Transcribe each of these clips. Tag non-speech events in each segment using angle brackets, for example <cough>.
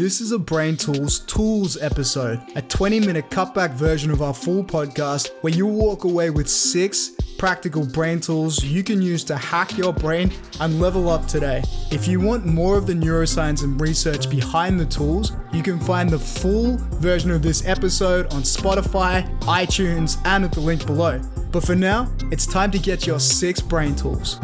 This is a Brain Tools Tools episode, a 20 minute cutback version of our full podcast where you walk away with six practical brain tools you can use to hack your brain and level up today. If you want more of the neuroscience and research behind the tools, you can find the full version of this episode on Spotify, iTunes, and at the link below. But for now, it's time to get your six brain tools.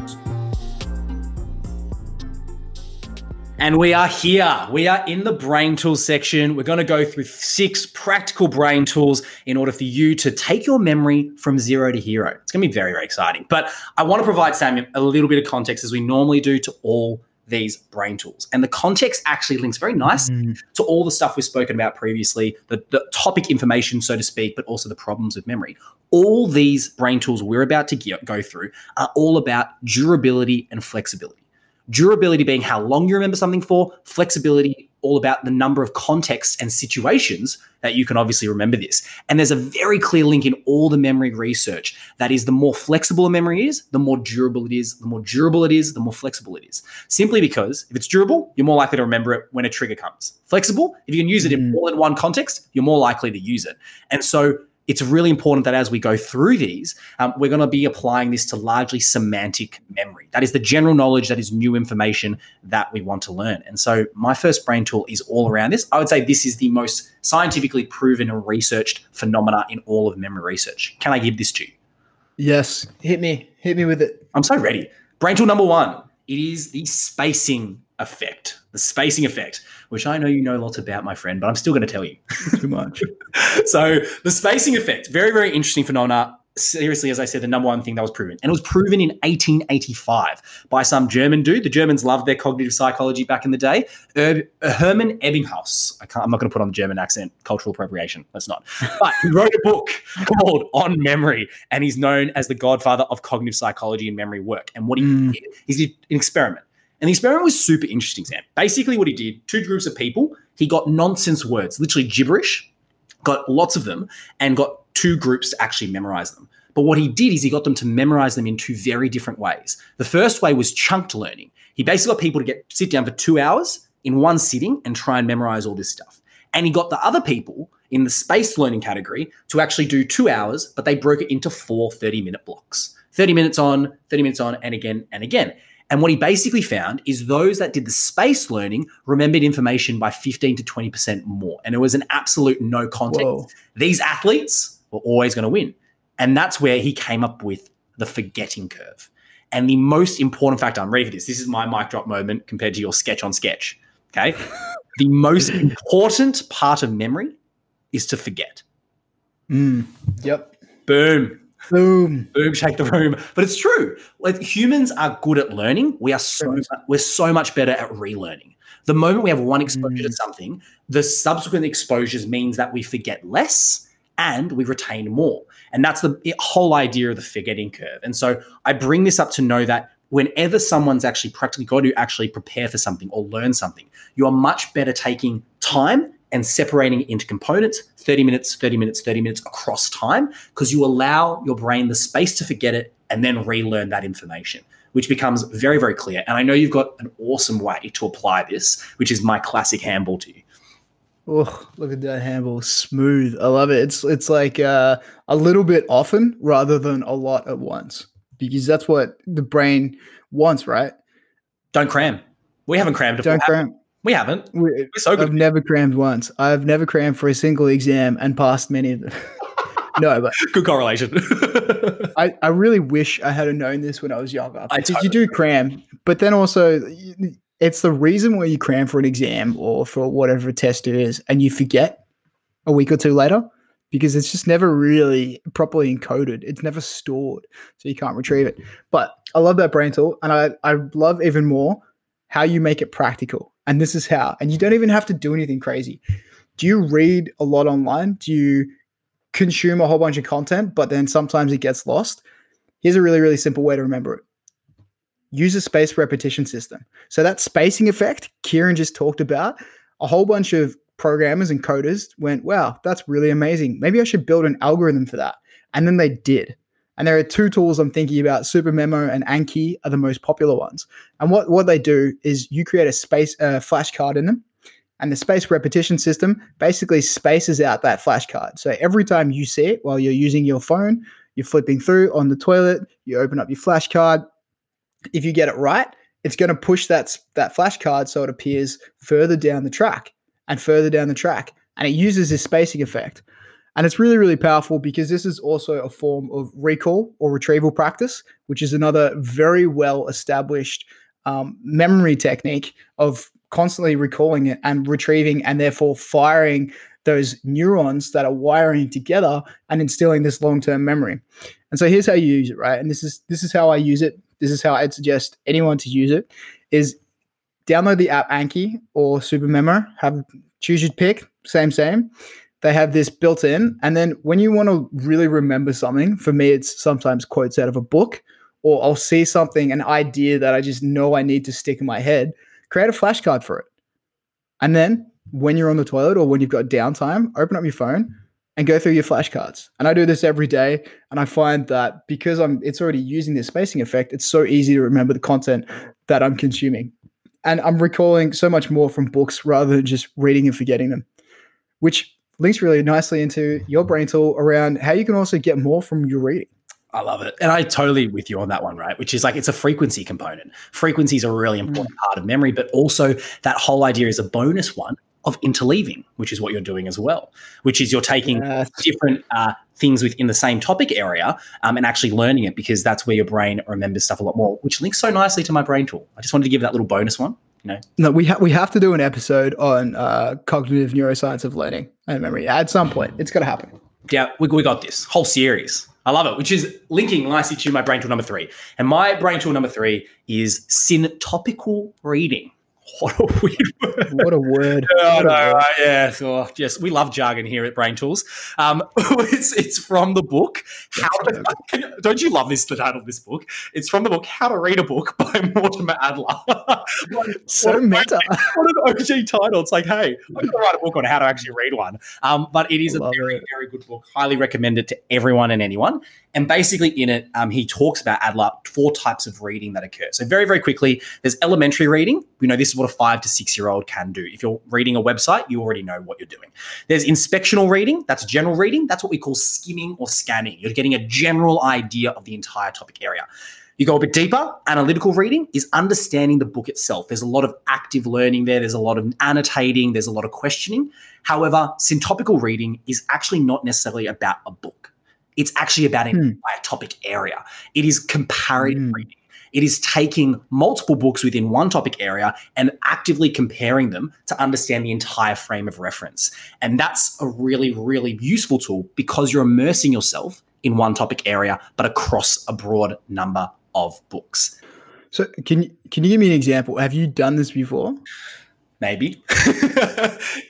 And we are here. We are in the brain tools section. We're going to go through six practical brain tools in order for you to take your memory from zero to hero. It's going to be very, very exciting. But I want to provide Sam a little bit of context as we normally do to all these brain tools. And the context actually links very nice mm. to all the stuff we've spoken about previously, the, the topic information, so to speak, but also the problems with memory. All these brain tools we're about to go through are all about durability and flexibility. Durability being how long you remember something for, flexibility all about the number of contexts and situations that you can obviously remember this. And there's a very clear link in all the memory research that is the more flexible a memory is, the more durable it is, the more durable it is, the more flexible it is. Simply because if it's durable, you're more likely to remember it when a trigger comes. Flexible, if you can use it in mm. more than one context, you're more likely to use it. And so it's really important that as we go through these, um, we're going to be applying this to largely semantic memory. That is the general knowledge, that is new information that we want to learn. And so, my first brain tool is all around this. I would say this is the most scientifically proven and researched phenomena in all of memory research. Can I give this to you? Yes, hit me, hit me with it. I'm so ready. Brain tool number one it is the spacing effect. The spacing effect which I know you know lots about, my friend, but I'm still going to tell you. <laughs> Too much. <laughs> so the spacing effect, very, very interesting phenomena. Seriously, as I said, the number one thing that was proven. And it was proven in 1885 by some German dude. The Germans loved their cognitive psychology back in the day. Er- Hermann Ebbinghaus. I am not going to put on the German accent, cultural appropriation. Let's not. But he wrote a book called On Memory, and he's known as the godfather of cognitive psychology and memory work. And what he mm. did is an experiment and the experiment was super interesting, Sam. Basically, what he did, two groups of people, he got nonsense words, literally gibberish, got lots of them, and got two groups to actually memorize them. But what he did is he got them to memorize them in two very different ways. The first way was chunked learning. He basically got people to get sit down for two hours in one sitting and try and memorize all this stuff. And he got the other people in the space learning category to actually do two hours, but they broke it into four 30 minute blocks 30 minutes on, 30 minutes on, and again and again. And what he basically found is those that did the space learning remembered information by 15 to 20% more. And it was an absolute no context. Whoa. These athletes were always going to win. And that's where he came up with the forgetting curve. And the most important factor, I'm ready for this. This is my mic drop moment compared to your sketch on sketch. Okay. <laughs> the most important part of memory is to forget. Mm, yep. Boom. Boom. Boom, shake the room. But it's true. Like humans are good at learning. We are so we're so much better at relearning. The moment we have one exposure mm. to something, the subsequent exposures means that we forget less and we retain more. And that's the whole idea of the forgetting curve. And so I bring this up to know that whenever someone's actually practically got to actually prepare for something or learn something, you are much better taking time and separating it into components 30 minutes, 30 minutes, 30 minutes across time because you allow your brain the space to forget it and then relearn that information, which becomes very, very clear. And I know you've got an awesome way to apply this, which is my classic handball to you. Oh, look at that handball, smooth. I love it. It's it's like uh, a little bit often rather than a lot at once because that's what the brain wants, right? Don't cram. We haven't crammed. Don't cram. We haven't. We, We're so good. I've never crammed once. I've never crammed for a single exam and passed many of them. <laughs> no, but <laughs> good correlation. <laughs> I, I really wish I had known this when I was younger. I totally you do cram, but then also it's the reason why you cram for an exam or for whatever test it is, and you forget a week or two later because it's just never really properly encoded. It's never stored, so you can't retrieve it. But I love that brain tool, and I I love even more how you make it practical. And this is how. And you don't even have to do anything crazy. Do you read a lot online? Do you consume a whole bunch of content, but then sometimes it gets lost? Here's a really, really simple way to remember it use a space repetition system. So that spacing effect Kieran just talked about, a whole bunch of programmers and coders went, wow, that's really amazing. Maybe I should build an algorithm for that. And then they did. And there are two tools I'm thinking about. SuperMemo and Anki are the most popular ones. And what, what they do is you create a space uh, flashcard in them, And the space repetition system basically spaces out that flashcard. So every time you see it while you're using your phone, you're flipping through on the toilet, you open up your flashcard. If you get it right, it's going to push that, that flashcard so it appears further down the track and further down the track. And it uses this spacing effect. And it's really, really powerful because this is also a form of recall or retrieval practice, which is another very well established um, memory technique of constantly recalling it and retrieving and therefore firing those neurons that are wiring together and instilling this long-term memory. And so here's how you use it, right? And this is this is how I use it. This is how I'd suggest anyone to use it is download the app Anki or Supermemo, have choose your pick, same same they have this built in. And then when you want to really remember something, for me, it's sometimes quotes out of a book, or I'll see something, an idea that I just know I need to stick in my head, create a flashcard for it. And then when you're on the toilet or when you've got downtime, open up your phone and go through your flashcards. And I do this every day. And I find that because I'm it's already using this spacing effect, it's so easy to remember the content that I'm consuming. And I'm recalling so much more from books rather than just reading and forgetting them, which links really nicely into your brain tool around how you can also get more from your reading. I love it. And I totally with you on that one, right? Which is like it's a frequency component. Frequency is a really important mm. part of memory, but also that whole idea is a bonus one of interleaving, which is what you're doing as well, which is you're taking yes. different uh, things within the same topic area um, and actually learning it because that's where your brain remembers stuff a lot more, which links so nicely to my brain tool. I just wanted to give that little bonus one know. No, we ha- we have to do an episode on uh, cognitive neuroscience of learning and memory at some point. It's got to happen. Yeah, we, we got this whole series. I love it, which is linking nicely to my brain tool number three. And my brain tool number three is syntopical reading. <laughs> What a weird word. What a word. oh, no, uh, yeah. So, yes, we love jargon here at Brain Tools. Um, <laughs> it's, it's from the book. How to, can, don't you love this, the title of this book? It's from the book How to Read a Book <laughs> by Mortimer Adler. so what meta. What an OG title. It's like, hey, I'm going to write a book on how to actually read one. Um, but it is a very, it. very good book. Highly recommend it to everyone and anyone. And basically, in it, um, he talks about Adler four types of reading that occur. So, very, very quickly, there's elementary reading. We know this is what a five to six year old can do. If you're reading a website, you already know what you're doing. There's inspectional reading, that's general reading. That's what we call skimming or scanning. You're getting a general idea of the entire topic area. You go a bit deeper. Analytical reading is understanding the book itself. There's a lot of active learning there. There's a lot of annotating. There's a lot of questioning. However, syntopical reading is actually not necessarily about a book. It's actually about an hmm. entire topic area. It is comparative mm. reading. It is taking multiple books within one topic area and actively comparing them to understand the entire frame of reference. And that's a really, really useful tool because you're immersing yourself in one topic area, but across a broad number of books. So, can you, can you give me an example? Have you done this before? Maybe. <laughs>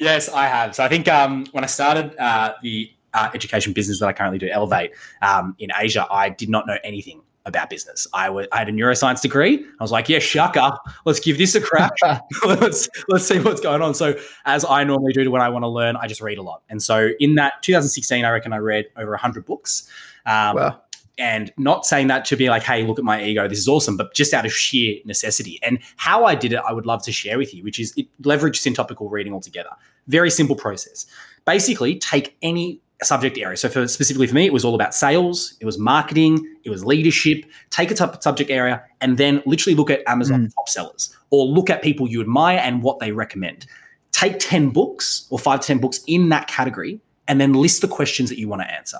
yes, I have. So I think um, when I started uh, the uh, education business that I currently do, Elevate, um, in Asia, I did not know anything about business. I, w- I had a neuroscience degree. I was like, yeah, shucker, let's give this a crack. <laughs> let's let's see what's going on. So as I normally do when I want to learn, I just read a lot. And so in that 2016, I reckon I read over 100 books. Um, wow. And not saying that to be like, hey, look at my ego, this is awesome, but just out of sheer necessity. And how I did it, I would love to share with you, which is it leveraged syntopical reading altogether. Very simple process. Basically, take any subject area. So for specifically for me, it was all about sales, it was marketing, it was leadership. Take a subject area and then literally look at Amazon mm. top sellers or look at people you admire and what they recommend. Take 10 books or five to 10 books in that category and then list the questions that you want to answer.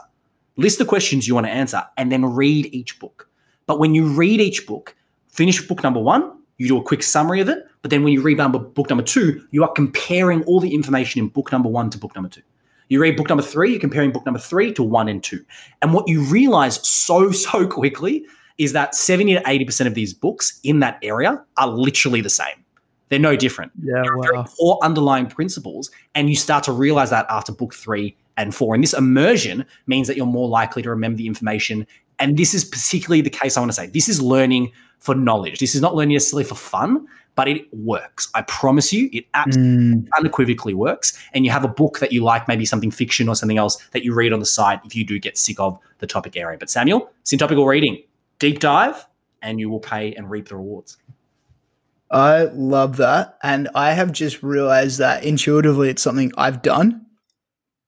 List the questions you want to answer and then read each book. But when you read each book, finish book number one, you do a quick summary of it. But then when you read book number two, you are comparing all the information in book number one to book number two. You read book number three, you're comparing book number three to one and two. And what you realize so, <laughs> so quickly is that 70 to 80% of these books in that area are literally the same. They're no different. Yeah, there wow. core underlying principles. And you start to realize that after book three and four. And this immersion means that you're more likely to remember the information. And this is particularly the case I want to say. This is learning for knowledge. This is not learning necessarily for fun but it works. I promise you, it absolutely mm. unequivocally works. And you have a book that you like, maybe something fiction or something else that you read on the side if you do get sick of the topic area. But Samuel, syntopical reading, deep dive, and you will pay and reap the rewards. I love that. And I have just realized that intuitively it's something I've done,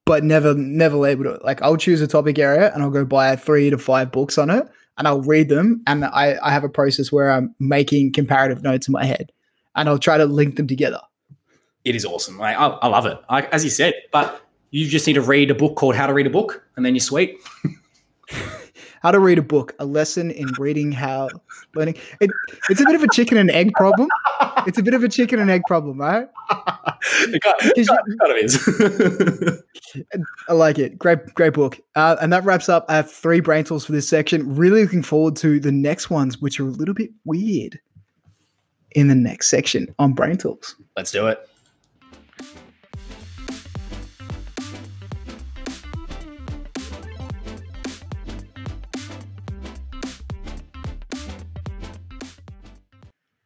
but never, never able to. Like, I'll choose a topic area and I'll go buy three to five books on it and I'll read them. And I, I have a process where I'm making comparative notes in my head and I'll try to link them together. It is awesome. Like, I, I love it. I, as you said, but you just need to read a book called How to Read a Book and then you're sweet. <laughs> how to read a book, a lesson in reading how learning. It, it's a bit of a chicken and egg problem. It's a bit of a chicken and egg problem, right? <laughs> it kind, it kind of is. I like it. Great, great book. Uh, and that wraps up. I have three brain tools for this section. Really looking forward to the next ones, which are a little bit weird in the next section on brain tools. Let's do it.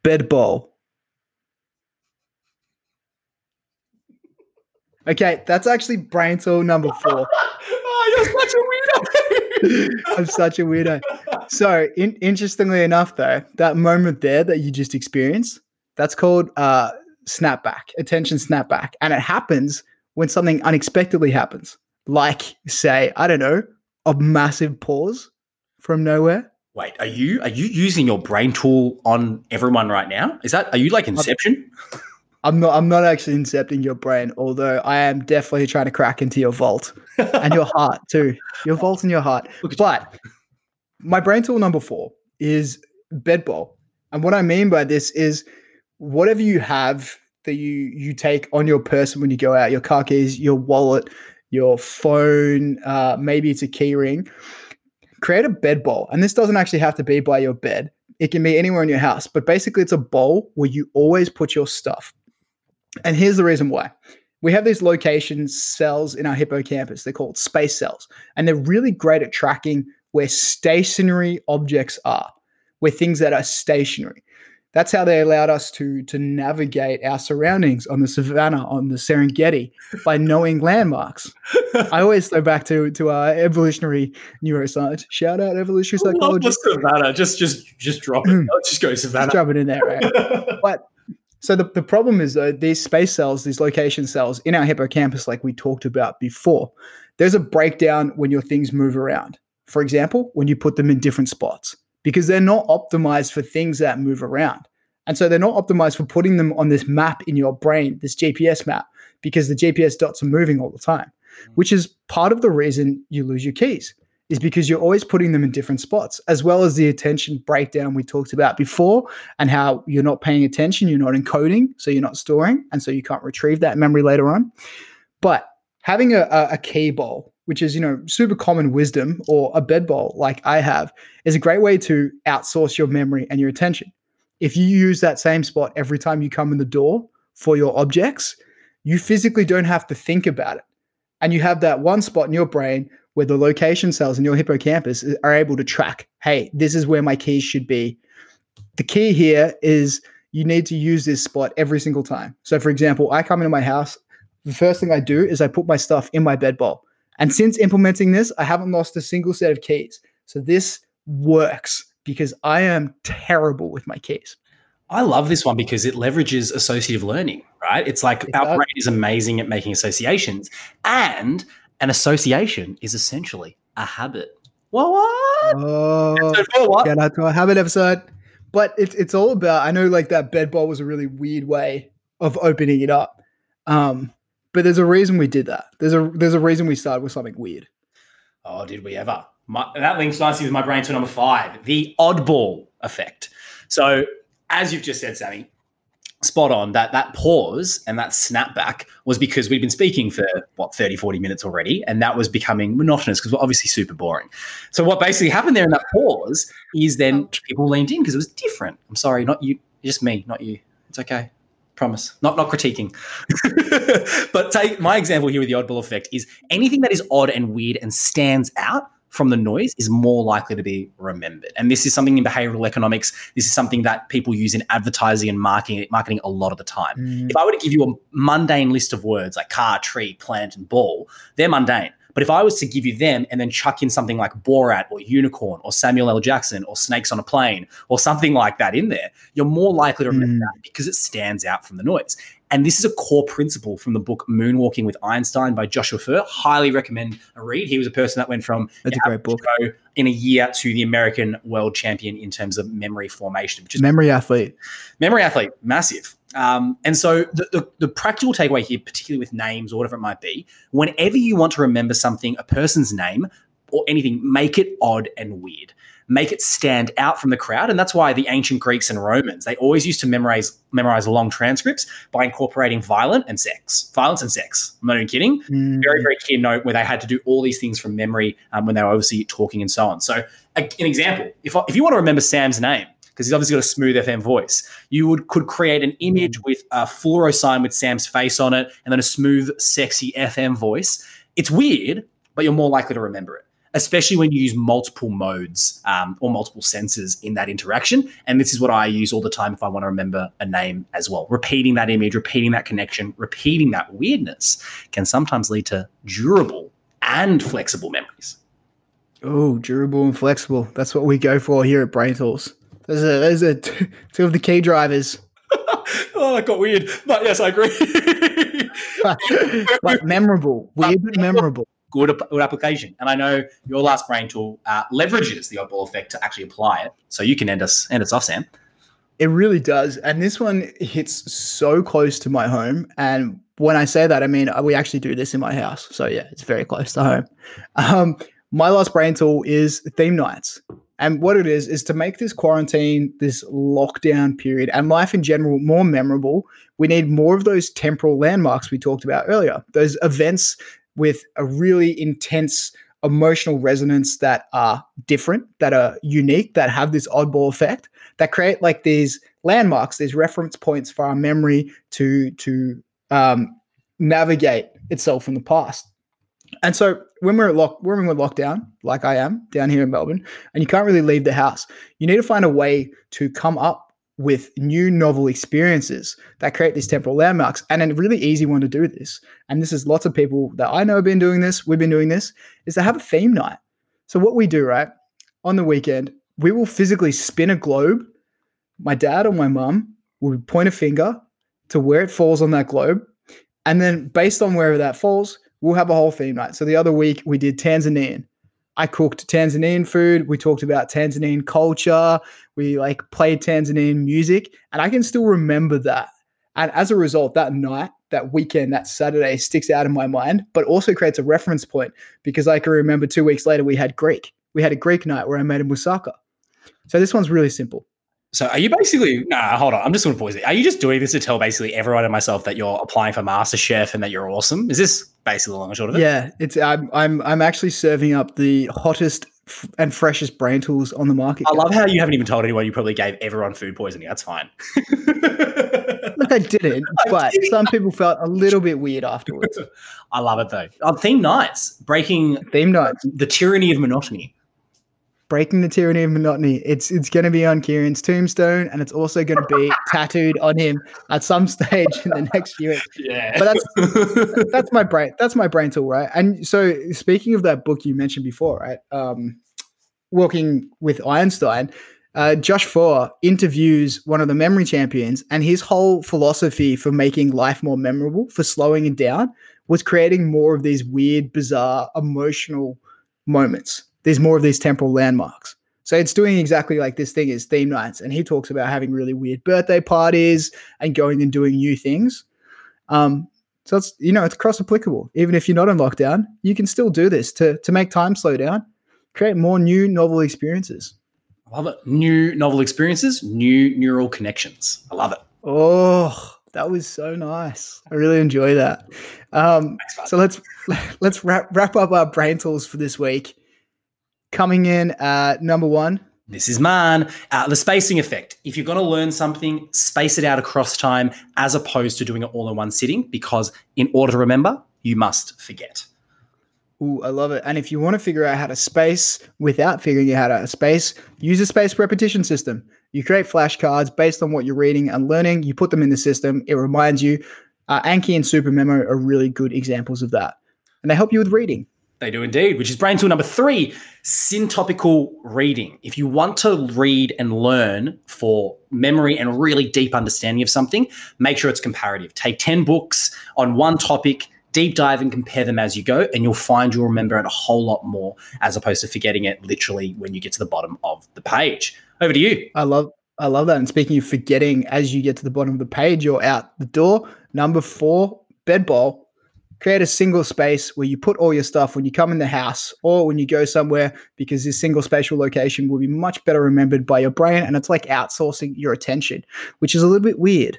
bed bowl. Okay, that's actually brain tool number four. <laughs> oh, you're such a weirdo. <laughs> I'm such a weirdo. So, in, interestingly enough, though, that moment there that you just experienced, that's called uh, snapback, attention snapback. And it happens when something unexpectedly happens. Like, say, I don't know, a massive pause from nowhere Wait, are you are you using your brain tool on everyone right now? Is that are you like Inception? <laughs> I'm not I'm not actually incepting your brain, although I am definitely trying to crack into your vault and your <laughs> heart too. Your vault and your heart. But my brain tool number four is bed bowl. And what I mean by this is whatever you have that you you take on your person when you go out, your car keys, your wallet, your phone, uh, maybe it's a key ring create a bed bowl. And this doesn't actually have to be by your bed, it can be anywhere in your house. But basically, it's a bowl where you always put your stuff. And here's the reason why. We have these location cells in our hippocampus. They're called space cells. And they're really great at tracking where stationary objects are, where things that are stationary. That's how they allowed us to to navigate our surroundings on the savannah on the serengeti by knowing landmarks. I always go back to to our evolutionary neuroscience shout out evolutionary psychology savannah. Just just just drop it. Mm. Just go savannah. just drop it in there right? <laughs> But so the, the problem is though these space cells these location cells in our hippocampus like we talked about before there's a breakdown when your things move around for example when you put them in different spots because they're not optimized for things that move around. And so they're not optimized for putting them on this map in your brain, this GPS map, because the GPS dots are moving all the time, mm. which is part of the reason you lose your keys, is because you're always putting them in different spots, as well as the attention breakdown we talked about before, and how you're not paying attention, you're not encoding, so you're not storing, and so you can't retrieve that memory later on. But having a, a, key bowl which is you know super common wisdom or a bed bowl like i have is a great way to outsource your memory and your attention if you use that same spot every time you come in the door for your objects you physically don't have to think about it and you have that one spot in your brain where the location cells in your hippocampus are able to track hey this is where my keys should be the key here is you need to use this spot every single time so for example i come into my house the first thing i do is i put my stuff in my bed bowl and since implementing this, I haven't lost a single set of keys. So this works because I am terrible with my keys. I love this one because it leverages associative learning, right? It's like our brain is amazing at making associations, and an association is essentially a habit. What? what? Oh, what? Get out to a habit episode. But it's it's all about. I know, like that bed bowl was a really weird way of opening it up. Um, but there's a reason we did that. There's a there's a reason we started with something weird. Oh, did we ever? My, that links nicely with my brain to number five, the oddball effect. So, as you've just said, Sammy, spot on. That that pause and that snapback was because we'd been speaking for what 30 40 minutes already and that was becoming monotonous because we're obviously super boring. So what basically happened there in that pause is then oh. people leaned in because it was different. I'm sorry not you just me not you. It's okay. Promise. Not not critiquing. <laughs> But take my example here with the oddball effect is anything that is odd and weird and stands out from the noise is more likely to be remembered. And this is something in behavioral economics. This is something that people use in advertising and marketing, marketing a lot of the time. Mm. If I were to give you a mundane list of words like car, tree, plant, and ball, they're mundane. But if I was to give you them and then chuck in something like Borat or Unicorn or Samuel L. Jackson or Snakes on a Plane or something like that in there, you're more likely to remember mm. that because it stands out from the noise. And this is a core principle from the book Moonwalking with Einstein by Joshua Foer. Highly recommend a read. He was a person that went from That's a great book. in a year to the American world champion in terms of memory formation, which is memory athlete. Memory athlete, massive. Um, and so the, the, the, practical takeaway here, particularly with names or whatever it might be, whenever you want to remember something, a person's name or anything, make it odd and weird make it stand out from the crowd. And that's why the ancient Greeks and Romans, they always used to memorize memorize long transcripts by incorporating violent and sex. Violence and sex. I'm not even kidding. Mm. Very, very key note where they had to do all these things from memory um, when they were obviously talking and so on. So a, an example, if, if you want to remember Sam's name, because he's obviously got a smooth FM voice. You would could create an image with a fluoro sign with Sam's face on it, and then a smooth, sexy FM voice. It's weird, but you're more likely to remember it especially when you use multiple modes um, or multiple senses in that interaction. And this is what I use all the time if I want to remember a name as well. Repeating that image, repeating that connection, repeating that weirdness can sometimes lead to durable and flexible memories. Oh, durable and flexible. That's what we go for here at Brain Tools. Those are, those are t- two of the key drivers. <laughs> oh, that got weird. But yes, I agree. but memorable, weird but memorable good, good application. And I know your last brain tool uh, leverages the oddball effect to actually apply it. So you can end us end us off, Sam. It really does. And this one hits so close to my home. And when I say that, I mean, we actually do this in my house. So yeah, it's very close to home. Um, my last brain tool is theme nights. And what it is, is to make this quarantine, this lockdown period, and life in general more memorable, we need more of those temporal landmarks we talked about earlier. Those events with a really intense emotional resonance that are different, that are unique, that have this oddball effect, that create like these landmarks, these reference points for our memory to to um, navigate itself in the past. And so when we're lock when we're locked down, like I am down here in Melbourne, and you can't really leave the house, you need to find a way to come up with new novel experiences that create these temporal landmarks. And a really easy one to do this, and this is lots of people that I know have been doing this, we've been doing this, is to have a theme night. So what we do, right, on the weekend, we will physically spin a globe. My dad or my mum will point a finger to where it falls on that globe. And then based on wherever that falls, we'll have a whole theme night. So the other week we did Tanzanian. I cooked Tanzanian food. We talked about Tanzanian culture. We like played Tanzanian music, and I can still remember that. And as a result, that night, that weekend, that Saturday sticks out in my mind, but also creates a reference point because I can remember two weeks later we had Greek. We had a Greek night where I made a moussaka. So this one's really simple. So are you basically nah, hold on. I'm just gonna pause it. Are you just doing this to tell basically everyone and myself that you're applying for MasterChef and that you're awesome? Is this basically the long and short of it? Yeah, it's I'm I'm I'm actually serving up the hottest f- and freshest brain tools on the market. I love how you haven't even told anyone you probably gave everyone food poisoning. That's fine. <laughs> Look, I didn't, but some people felt a little bit weird afterwards. <laughs> I love it though. On theme nights, breaking theme nights, the tyranny of monotony breaking the tyranny of monotony. It's it's going to be on Kieran's tombstone, and it's also going to be <laughs> tattooed on him at some stage in the next few weeks. Yeah, but that's that's my brain. That's my brain tool, right? And so, speaking of that book you mentioned before, right? Um, Walking with Einstein. Uh, Josh Foer interviews one of the memory champions, and his whole philosophy for making life more memorable, for slowing it down, was creating more of these weird, bizarre, emotional moments there's more of these temporal landmarks. So it's doing exactly like this thing is theme nights, and he talks about having really weird birthday parties and going and doing new things. Um, so it's you know it's cross applicable. Even if you're not in lockdown, you can still do this to to make time slow down, create more new novel experiences. I love it. New novel experiences, new neural connections. I love it. Oh, that was so nice. I really enjoy that. Um, so let's <laughs> let's wrap wrap up our brain tools for this week. Coming in at number one. This is mine. Uh, the spacing effect. If you're going to learn something, space it out across time as opposed to doing it all in one sitting, because in order to remember, you must forget. Ooh, I love it. And if you want to figure out how to space without figuring out how to space, use a space repetition system. You create flashcards based on what you're reading and learning. You put them in the system. It reminds you. Uh, Anki and Super Memo are really good examples of that, and they help you with reading They do indeed, which is brain tool number three syntopical reading. If you want to read and learn for memory and really deep understanding of something, make sure it's comparative. Take 10 books on one topic, deep dive and compare them as you go, and you'll find you'll remember it a whole lot more as opposed to forgetting it literally when you get to the bottom of the page. Over to you. I love I love that. And speaking of forgetting, as you get to the bottom of the page, you're out the door. Number four, bed bowl create a single space where you put all your stuff when you come in the house or when you go somewhere because this single spatial location will be much better remembered by your brain and it's like outsourcing your attention which is a little bit weird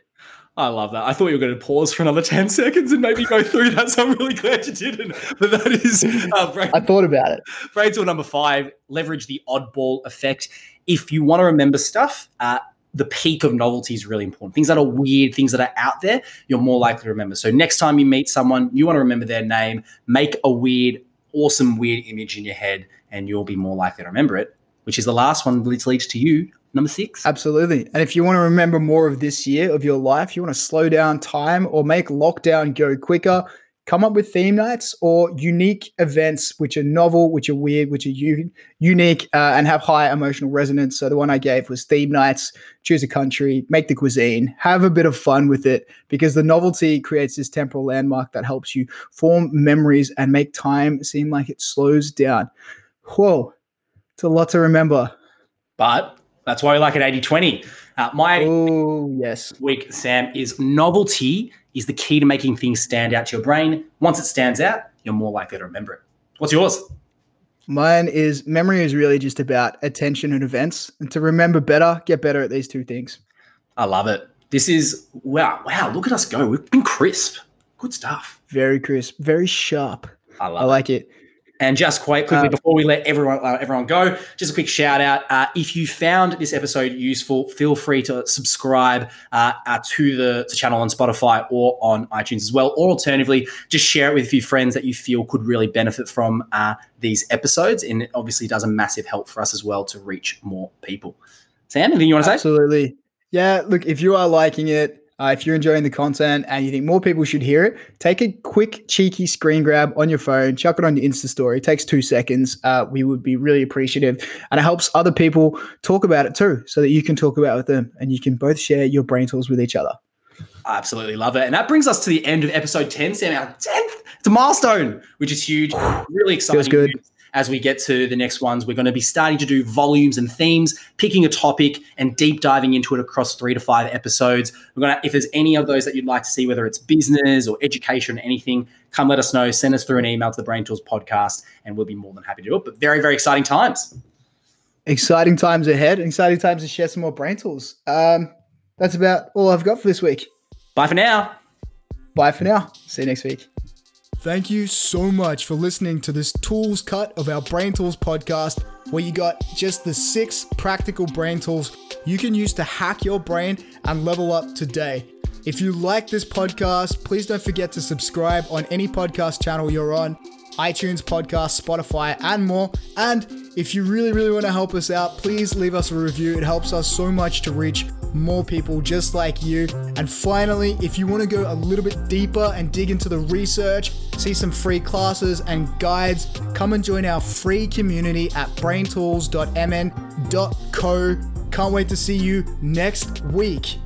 I love that. I thought you were going to pause for another 10 <laughs> seconds and maybe go through that. So I'm really glad you didn't. But that is. Uh, <laughs> brain, I thought about it. Brain tool number five leverage the oddball effect. If you want to remember stuff, uh, the peak of novelty is really important. Things that are weird, things that are out there, you're more likely to remember. So next time you meet someone, you want to remember their name, make a weird, awesome, weird image in your head, and you'll be more likely to remember it, which is the last one, which leads to you, number six. Absolutely. And if you want to remember more of this year of your life, you want to slow down time or make lockdown go quicker, come up with theme nights or unique events which are novel, which are weird, which are u- unique uh, and have high emotional resonance. So the one I gave was theme nights. Choose a country, make the cuisine, have a bit of fun with it because the novelty creates this temporal landmark that helps you form memories and make time seem like it slows down. Whoa, it's a lot to remember. But that's why we like it 80 20. Uh, my oh, yes. week, Sam, is novelty is the key to making things stand out to your brain. Once it stands out, you're more likely to remember it. What's yours? Mine is memory is really just about attention and events. And to remember better, get better at these two things. I love it. This is wow, wow, look at us go. We've been crisp. Good stuff. Very crisp, very sharp. I love I like it. And just quite quickly, uh, before we let everyone uh, everyone go, just a quick shout out. Uh, if you found this episode useful, feel free to subscribe uh, uh, to the to channel on Spotify or on iTunes as well. Or alternatively, just share it with a few friends that you feel could really benefit from uh, these episodes. And it obviously does a massive help for us as well to reach more people. Sam, anything you want to say? Absolutely. Yeah, look, if you are liking it, uh, if you're enjoying the content and you think more people should hear it, take a quick, cheeky screen grab on your phone, chuck it on your Insta story. It takes two seconds. Uh, we would be really appreciative. And it helps other people talk about it too, so that you can talk about it with them and you can both share your brain tools with each other. I absolutely love it. And that brings us to the end of episode 10, Sam, our 10th. It's a milestone, which is huge. Really exciting. Feels good. News as we get to the next ones. We're going to be starting to do volumes and themes, picking a topic and deep diving into it across three to five episodes. We're going to, if there's any of those that you'd like to see, whether it's business or education or anything, come let us know. Send us through an email to the Brain Tools podcast, and we'll be more than happy to do it. But very, very exciting times. Exciting times ahead. Exciting times to share some more Brain Tools. Um, that's about all I've got for this week. Bye for now. Bye for now. See you next week. Thank you so much for listening to this tools cut of our Brain Tools podcast, where you got just the six practical brain tools you can use to hack your brain and level up today. If you like this podcast, please don't forget to subscribe on any podcast channel you're on iTunes, podcast, Spotify, and more. And if you really, really want to help us out, please leave us a review. It helps us so much to reach more people just like you. And finally, if you want to go a little bit deeper and dig into the research, see some free classes and guides, come and join our free community at braintools.mn.co. Can't wait to see you next week.